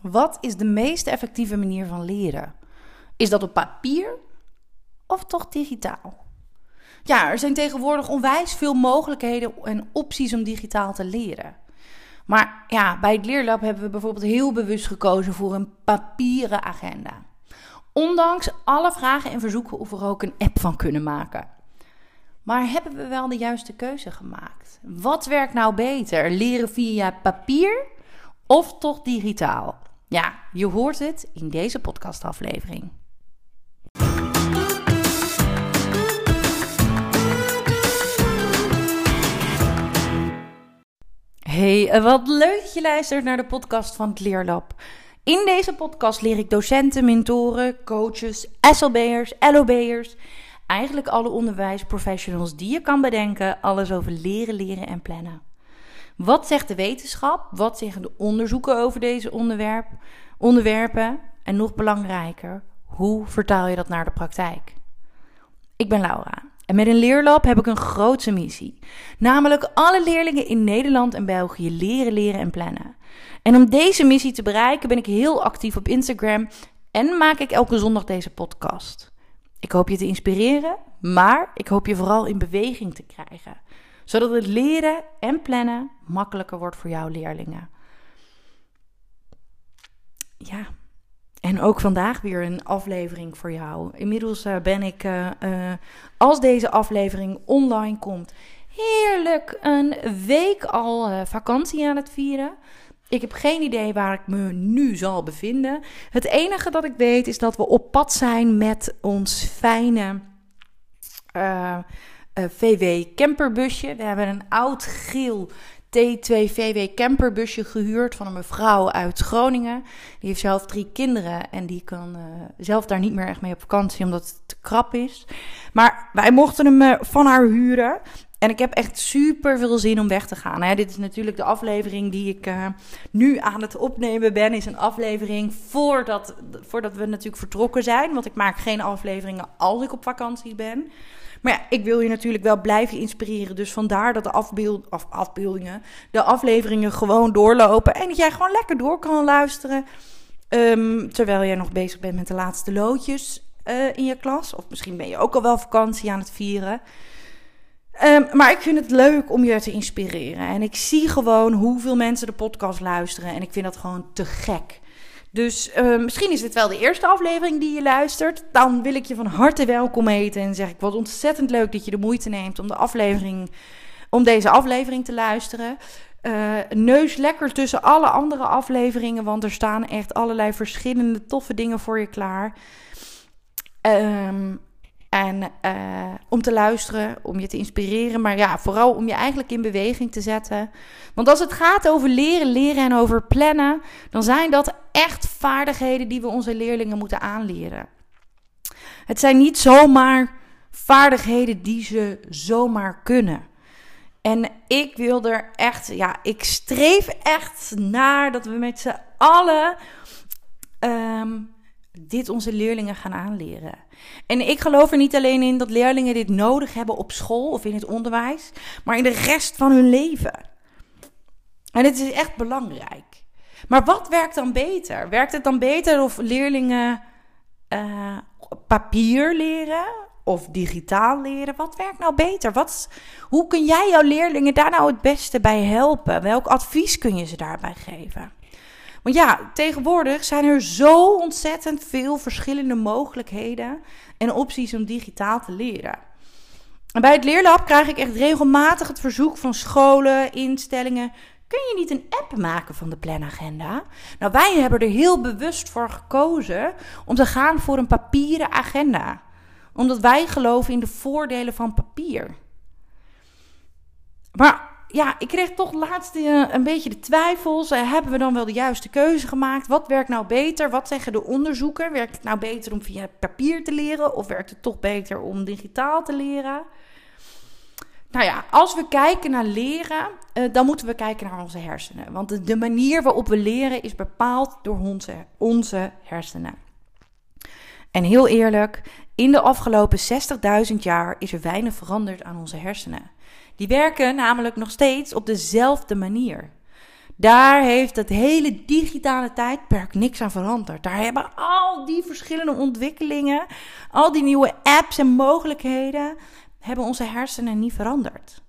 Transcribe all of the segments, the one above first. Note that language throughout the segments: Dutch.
Wat is de meest effectieve manier van leren? Is dat op papier of toch digitaal? Ja, er zijn tegenwoordig onwijs veel mogelijkheden en opties om digitaal te leren. Maar ja, bij het Leerlab hebben we bijvoorbeeld heel bewust gekozen voor een papieren agenda. Ondanks alle vragen en verzoeken of we er ook een app van kunnen maken. Maar hebben we wel de juiste keuze gemaakt? Wat werkt nou beter? Leren via papier of toch digitaal? Ja, je hoort het in deze podcastaflevering. Hey, eh, wat leuk dat je luistert naar de podcast van het Leerlab. In deze podcast leer ik docenten, mentoren, coaches, SLB'ers, LOB'ers, eigenlijk alle onderwijsprofessionals die je kan bedenken, alles over leren, leren en plannen. Wat zegt de wetenschap? Wat zeggen de onderzoeken over deze onderwerp, onderwerpen? En nog belangrijker, hoe vertaal je dat naar de praktijk? Ik ben Laura en met een leerlab heb ik een grootse missie. Namelijk alle leerlingen in Nederland en België leren, leren en plannen. En om deze missie te bereiken ben ik heel actief op Instagram en maak ik elke zondag deze podcast. Ik hoop je te inspireren, maar ik hoop je vooral in beweging te krijgen. Zodat het leren en plannen makkelijker wordt voor jouw leerlingen. Ja, en ook vandaag weer een aflevering voor jou. Inmiddels uh, ben ik, uh, uh, als deze aflevering online komt, heerlijk een week al vakantie aan het vieren. Ik heb geen idee waar ik me nu zal bevinden. Het enige dat ik weet is dat we op pad zijn met ons fijne VW camperbusje. We hebben een oud geel T2VW camperbusje gehuurd van een mevrouw uit Groningen. Die heeft zelf drie kinderen en die kan uh, zelf daar niet meer echt mee op vakantie omdat het te krap is. Maar wij mochten hem uh, van haar huren. En ik heb echt super veel zin om weg te gaan. Hè. Dit is natuurlijk de aflevering die ik nu aan het opnemen ben. Is een aflevering voordat, voordat we natuurlijk vertrokken zijn. Want ik maak geen afleveringen als ik op vakantie ben. Maar ja, ik wil je natuurlijk wel blijven inspireren. Dus vandaar dat de afbeeld, af, afbeeldingen, de afleveringen gewoon doorlopen. En dat jij gewoon lekker door kan luisteren. Um, terwijl jij nog bezig bent met de laatste loodjes uh, in je klas. Of misschien ben je ook al wel vakantie aan het vieren. Um, maar ik vind het leuk om je te inspireren. En ik zie gewoon hoeveel mensen de podcast luisteren. En ik vind dat gewoon te gek. Dus uh, misschien is dit wel de eerste aflevering die je luistert. Dan wil ik je van harte welkom heten en zeg ik wat ontzettend leuk dat je de moeite neemt om de aflevering, om deze aflevering te luisteren. Uh, neus lekker tussen alle andere afleveringen, want er staan echt allerlei verschillende toffe dingen voor je klaar. Um, en uh, om te luisteren, om je te inspireren, maar ja, vooral om je eigenlijk in beweging te zetten. Want als het gaat over leren, leren en over plannen, dan zijn dat echt vaardigheden die we onze leerlingen moeten aanleren. Het zijn niet zomaar vaardigheden die ze zomaar kunnen. En ik wil er echt, ja, ik streef echt naar dat we met z'n allen um, dit onze leerlingen gaan aanleren. En ik geloof er niet alleen in dat leerlingen dit nodig hebben op school of in het onderwijs, maar in de rest van hun leven. En het is echt belangrijk. Maar wat werkt dan beter? Werkt het dan beter of leerlingen uh, papier leren of digitaal leren? Wat werkt nou beter? Wat, hoe kun jij jouw leerlingen daar nou het beste bij helpen? Welk advies kun je ze daarbij geven? Want ja, tegenwoordig zijn er zo ontzettend veel verschillende mogelijkheden en opties om digitaal te leren. En bij het Leerlab krijg ik echt regelmatig het verzoek van scholen, instellingen. Kun je niet een app maken van de planagenda? Nou, wij hebben er heel bewust voor gekozen om te gaan voor een papieren agenda. Omdat wij geloven in de voordelen van papier. Maar ja, ik kreeg toch laatst uh, een beetje de twijfels. Uh, hebben we dan wel de juiste keuze gemaakt? Wat werkt nou beter? Wat zeggen de onderzoeken? Werkt het nou beter om via papier te leren? Of werkt het toch beter om digitaal te leren? Nou ja, als we kijken naar leren, uh, dan moeten we kijken naar onze hersenen. Want de, de, manier waarop we leren is bepaald door onze, onze hersenen. En heel eerlijk, in de afgelopen 60.000 jaar is er weinig veranderd aan onze hersenen. Die werken namelijk nog steeds op dezelfde manier. Daar heeft het hele digitale tijdperk niks aan veranderd. Daar hebben al die verschillende ontwikkelingen, al die nieuwe apps en mogelijkheden, hebben onze hersenen niet veranderd.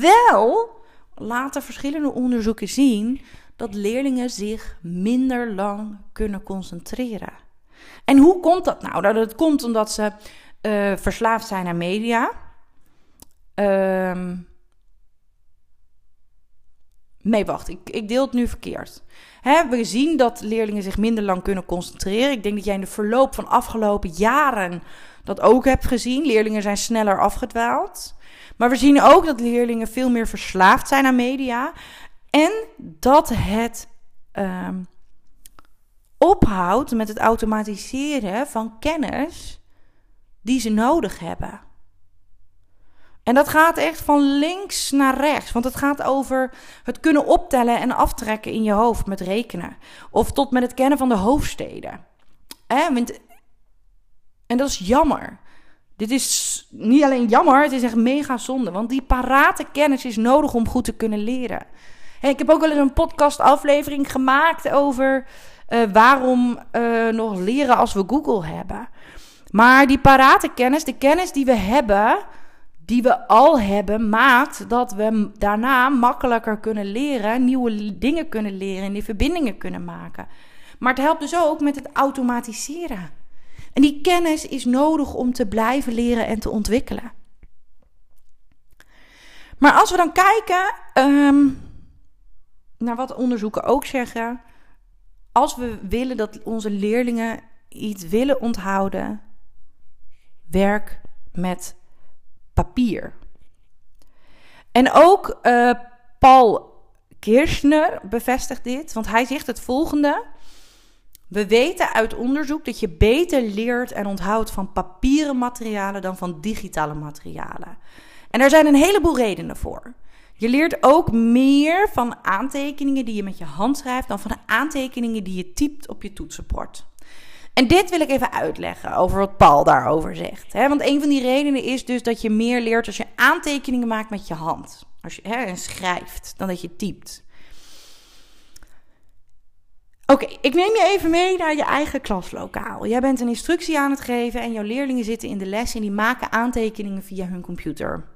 Wel laten verschillende onderzoeken zien dat leerlingen zich minder lang kunnen concentreren. En hoe komt dat nou? dat komt omdat ze uh, verslaafd zijn aan media. Um, nee, wacht, ik, ik deel het nu verkeerd. We zien dat leerlingen zich minder lang kunnen concentreren. Ik denk dat jij in de verloop van afgelopen jaren dat ook hebt gezien. Leerlingen zijn sneller afgedwaald. Maar we zien ook dat leerlingen veel meer verslaafd zijn aan media. En dat het um, ophoudt met het automatiseren van kennis die ze nodig hebben. En dat gaat echt van links naar rechts. Want het gaat over het kunnen optellen en aftrekken in je hoofd met rekenen. Of tot met het kennen van de hoofdsteden. En dat is jammer. Dit is niet alleen jammer, het is echt mega zonde. Want die parate kennis is nodig om goed te kunnen leren. ik heb ook wel eens een podcastaflevering gemaakt over uh, waarom uh, nog leren als we Google hebben. Maar die parate kennis, de kennis die we hebben, die we al hebben, maakt dat we daarna makkelijker kunnen leren, nieuwe dingen kunnen leren en die verbindingen kunnen maken. Maar het helpt dus ook met het automatiseren. En die kennis is nodig om te blijven leren en te ontwikkelen. Maar als we dan kijken um, naar wat onderzoeken ook zeggen, als we willen dat onze leerlingen iets willen onthouden, werk met papier. En ook uh, Paul Kirchner bevestigt dit, want hij zegt het volgende. We weten uit onderzoek dat je beter leert en onthoudt van papieren materialen dan van digitale materialen. En daar zijn een heleboel redenen voor. Je leert ook meer van aantekeningen die je met je hand schrijft dan van de aantekeningen die je typt op je toetsenbord. En dit wil ik even uitleggen over wat Paul daarover zegt. Want een van die redenen is dus dat je meer leert als je aantekeningen maakt met je hand. Als je en schrijft, dan dat je typt. Oké, ik neem je even mee naar je eigen klaslokaal. Jij bent een instructie aan het geven en jouw leerlingen zitten in de les en die maken aantekeningen via hun computer.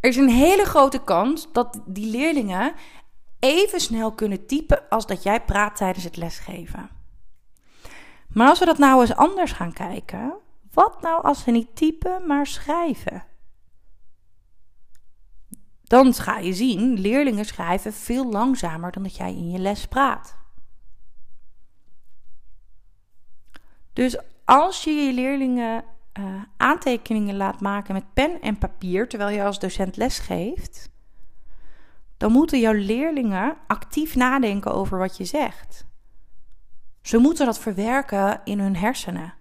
Er is een hele grote kans dat die leerlingen even snel kunnen typen als dat jij praat tijdens het lesgeven. Maar als we dat nou eens anders gaan kijken, wat nou als ze niet typen, maar schrijven? Dan ga je zien, leerlingen schrijven veel langzamer dan dat jij in je les praat. Dus als je je leerlingen uh, aantekeningen laat maken met pen en papier terwijl je als docent les geeft, dan moeten jouw leerlingen actief nadenken over wat je zegt. Ze moeten dat verwerken in hun hersenen.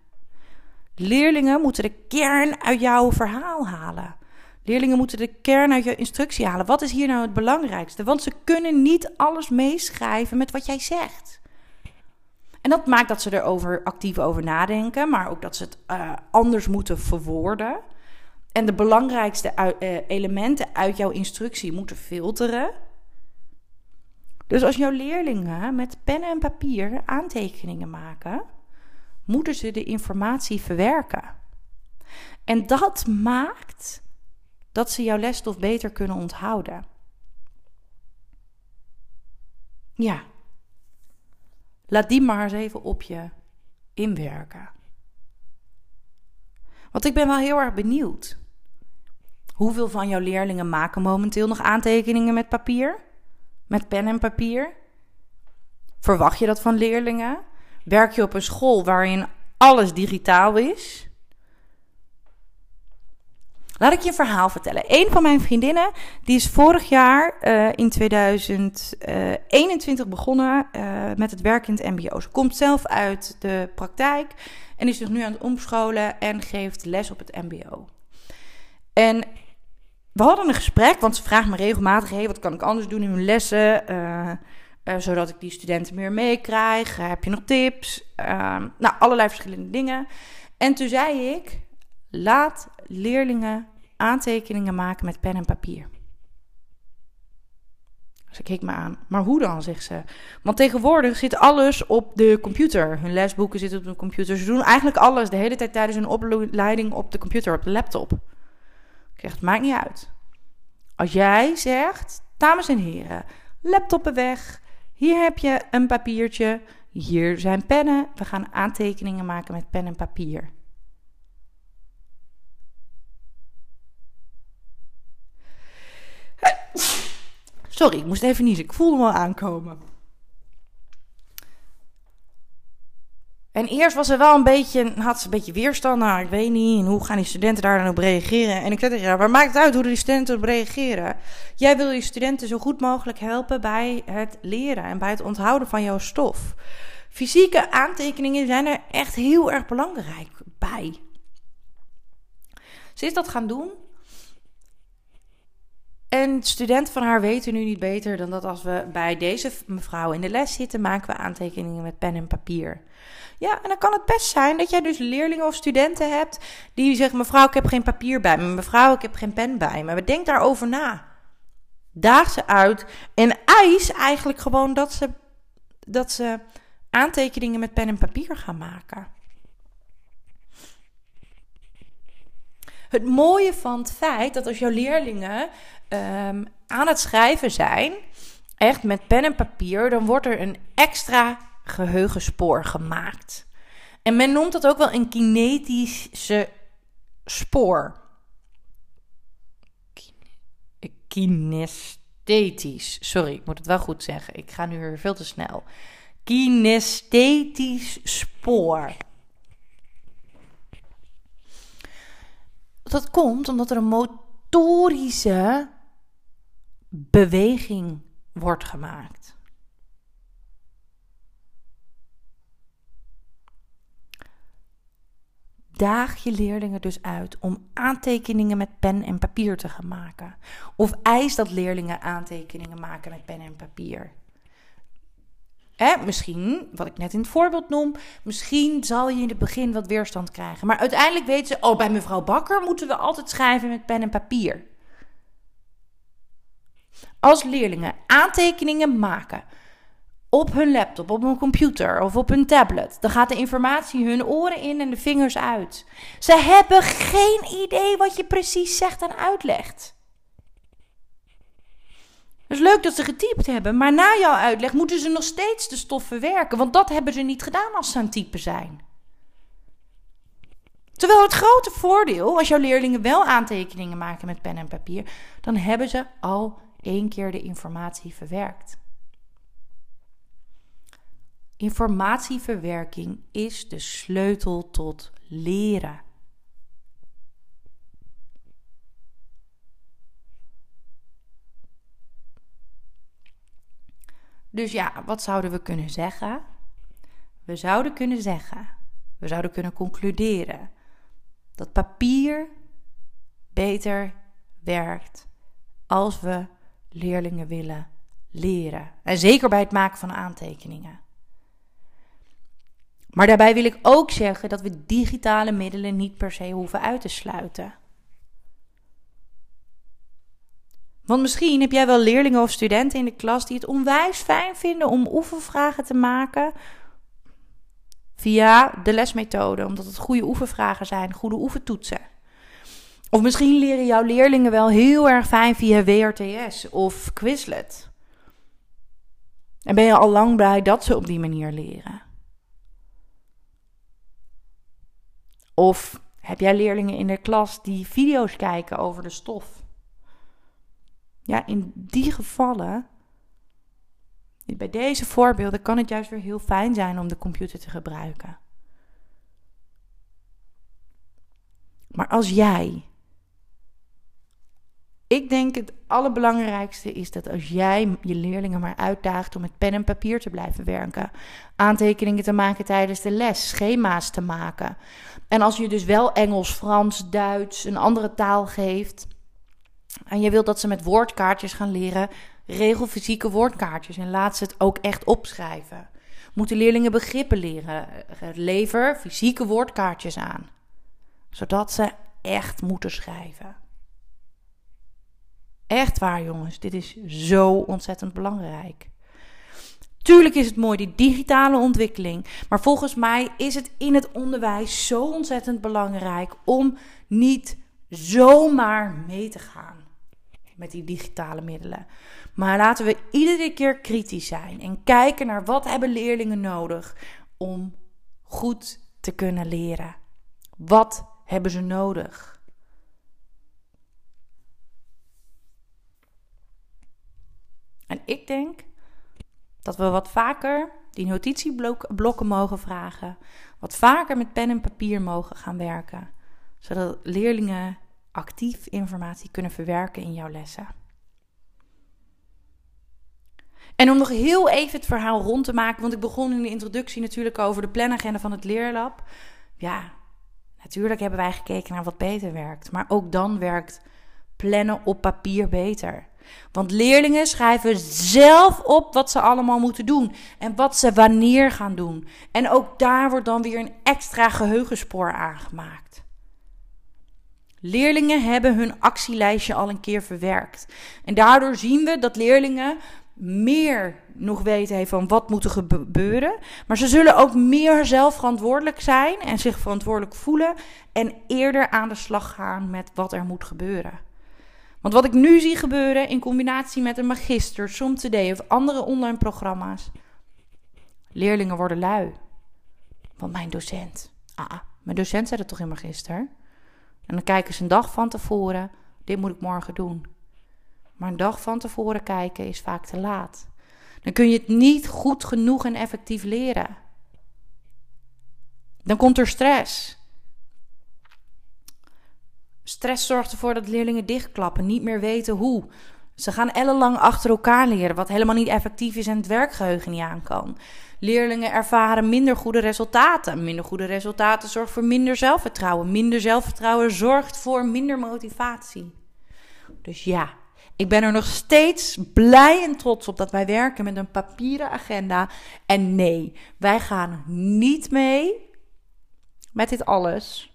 Leerlingen moeten de kern uit jouw verhaal halen. Leerlingen moeten de kern uit je instructie halen. Wat is hier nou het belangrijkste? Want ze kunnen niet alles meeschrijven met wat jij zegt. En dat maakt dat ze erover actief over nadenken, maar ook dat ze het uh, anders moeten verwoorden. En de belangrijkste uh, elementen uit jouw instructie moeten filteren. Dus als jouw leerlingen met pen en papier aantekeningen maken, moeten ze de informatie verwerken. En dat maakt dat ze jouw lesstof beter kunnen onthouden. Ja. Laat die maar eens even op je inwerken. Want ik ben wel heel erg benieuwd. Hoeveel van jouw leerlingen maken momenteel nog aantekeningen met papier? Met pen en papier? Verwacht je dat van leerlingen? Werk je op een school waarin alles digitaal is? Laat ik je een verhaal vertellen. Een van mijn vriendinnen, die is vorig jaar uh, in 2021 begonnen uh, met het werk in het MBO. Ze komt zelf uit de praktijk en is zich nu aan het omscholen en geeft les op het MBO. En we hadden een gesprek, want ze vraagt me regelmatig: hey, wat kan ik anders doen in mijn lessen? Uh, zodat ik die studenten meer meekrijg. heb je nog tips? Ehm, nou, allerlei verschillende dingen. En toen zei ik: Laat leerlingen aantekeningen maken met pen en papier. Ze keek me aan. Maar hoe dan, zegt ze. Want tegenwoordig zit alles op de computer. Hun lesboeken zitten op de computer. Ze doen eigenlijk alles de hele tijd tijdens hun opleiding op de computer, op de laptop. Ik zeg, het maakt niet uit. Als jij zegt, dames en heren, laptoppen weg. Hier heb je een papiertje. Hier zijn pennen. We gaan aantekeningen maken met pen en papier. Sorry, ik moest even niezen. Ik voelde me al aankomen. En eerst was er wel een beetje, had ze een beetje weerstand. Nou, ik weet niet. Hoe gaan die studenten daar dan op reageren? En ik zei tegen haar, waar maakt het uit hoe die studenten op reageren? Jij wil je studenten zo goed mogelijk helpen bij het leren en bij het onthouden van jouw stof. Fysieke aantekeningen zijn er echt heel erg belangrijk bij. Ze is dat gaan doen. En studenten van haar weten nu niet beter dan dat als we bij deze mevrouw in de les zitten, maken we aantekeningen met pen en papier. Ja, en dan kan het best zijn dat jij dus leerlingen of studenten hebt die zeggen: Mevrouw, ik heb geen papier bij me. Mevrouw, ik heb geen pen bij me. Denk daarover na. Daag ze uit en eis eigenlijk gewoon dat ze, dat ze aantekeningen met pen en papier gaan maken. Het mooie van het feit dat als jouw leerlingen um, aan het schrijven zijn, echt met pen en papier, dan wordt er een extra geheugenspoor gemaakt. En men noemt dat ook wel een kinetische spoor. Kinesthetisch. Sorry, ik moet het wel goed zeggen. Ik ga nu weer veel te snel. Kinesthetisch spoor. Dat komt omdat er een motorische beweging wordt gemaakt. Daag je leerlingen dus uit om aantekeningen met pen en papier te gaan maken. Of eis dat leerlingen aantekeningen maken met pen en papier. Misschien, wat ik net in het voorbeeld noem, misschien zal je in het begin wat weerstand krijgen. Maar uiteindelijk weten ze, oh, bij mevrouw Bakker moeten we altijd schrijven met pen en papier. Als leerlingen aantekeningen maken op hun laptop, op hun computer of op hun tablet, dan gaat de informatie hun oren in en de vingers uit. Ze hebben geen idee wat je precies zegt en uitlegt. Het is leuk dat ze getypt hebben, maar na jouw uitleg moeten ze nog steeds de stof verwerken, want dat hebben ze niet gedaan als ze aan het typen zijn. Terwijl het grote voordeel, als jouw leerlingen wel aantekeningen maken met pen en papier, dan hebben ze al één keer de informatie verwerkt. Informatieverwerking is de sleutel tot leren. Dus ja, wat zouden we kunnen zeggen? We zouden kunnen zeggen, we zouden kunnen concluderen dat papier beter werkt als we leerlingen willen leren. En zeker bij het maken van aantekeningen. Maar daarbij wil ik ook zeggen dat we digitale middelen niet per se hoeven uit te sluiten. Want misschien heb jij wel leerlingen of studenten in de klas die het onwijs fijn vinden om oefenvragen te maken via de lesmethode, omdat het goede oefenvragen zijn, goede oefentoetsen. Of misschien leren jouw leerlingen wel heel erg fijn via WRTS of Quizlet. En ben je al lang blij dat ze op die manier leren? Of heb jij leerlingen in de klas die video's kijken over de stof? Ja, in die gevallen, bij deze voorbeelden, kan het juist weer heel fijn zijn om de computer te gebruiken. Maar als jij. Ik denk het allerbelangrijkste is dat als jij je leerlingen maar uitdaagt om met pen en papier te blijven werken, aantekeningen te maken tijdens de les, schema's te maken. En als je dus wel Engels, Frans, Duits, een andere taal geeft, en je wilt dat ze met woordkaartjes gaan leren, regel fysieke woordkaartjes en laat ze het ook echt opschrijven. Moeten leerlingen begrippen leren? Lever fysieke woordkaartjes aan, zodat ze echt moeten schrijven. Echt waar, jongens. Dit is zo ontzettend belangrijk. Tuurlijk is het mooi, die digitale ontwikkeling. Maar volgens mij is het in het onderwijs zo ontzettend belangrijk om niet zomaar mee te gaan met die digitale middelen. Maar laten we iedere keer kritisch zijn en kijken naar wat hebben leerlingen nodig om goed te kunnen leren. Wat hebben ze nodig? En ik denk dat we wat vaker die notitieblokken mogen vragen, wat vaker met pen en papier mogen gaan werken, zodat leerlingen actief informatie kunnen verwerken in jouw lessen. En om nog heel even het verhaal rond te maken, want ik begon in de introductie natuurlijk over de planagenda van het leerlab. Ja, natuurlijk hebben wij gekeken naar wat beter werkt, maar ook dan werkt plannen op papier beter. Want leerlingen schrijven zelf op wat ze allemaal moeten doen en wat ze wanneer gaan doen. En ook daar wordt dan weer een extra geheugenspoor aangemaakt. Leerlingen hebben hun actielijstje al een keer verwerkt. En daardoor zien we dat leerlingen meer nog weten van wat moet er gebeuren. Maar ze zullen ook meer zelf verantwoordelijk zijn en zich verantwoordelijk voelen. En eerder aan de slag gaan met wat er moet gebeuren. Want wat ik nu zie gebeuren in combinatie met een magister, SomToday of andere online programma's. Leerlingen worden lui. Want mijn docent. Ah, mijn docent zei het toch in magister? En dan kijken ze een dag van tevoren. Dit moet ik morgen doen. Maar een dag van tevoren kijken is vaak te laat. Dan kun je het niet goed genoeg en effectief leren. Dan komt er stress. Stress zorgt ervoor dat leerlingen dichtklappen, niet meer weten hoe. Ze gaan ellenlang achter elkaar leren, wat helemaal niet effectief is en het werkgeheugen niet aan kan. Leerlingen ervaren minder goede resultaten. Minder goede resultaten zorgt voor minder zelfvertrouwen. Minder zelfvertrouwen zorgt voor minder motivatie. Dus ja, ik ben er nog steeds blij en trots op dat wij werken met een papieren agenda. En nee, wij gaan niet mee met dit alles.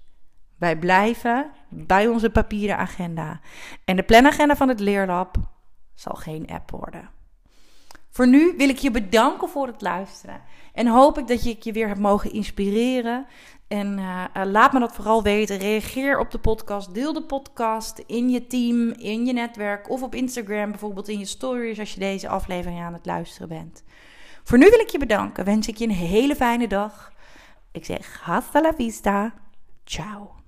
Wij blijven bij onze papieren agenda. En de planagenda van het leerlab zal geen app worden. Voor nu wil ik je bedanken voor het luisteren. En hoop ik dat je je weer hebt mogen inspireren. En uh, laat me dat vooral weten. Reageer op de podcast. Deel de podcast in je team, in je netwerk of op Instagram, bijvoorbeeld in je stories als je deze aflevering aan het luisteren bent. Voor nu wil ik je bedanken. Wens ik je een hele fijne dag. Ik zeg hasta la vista. Ciao.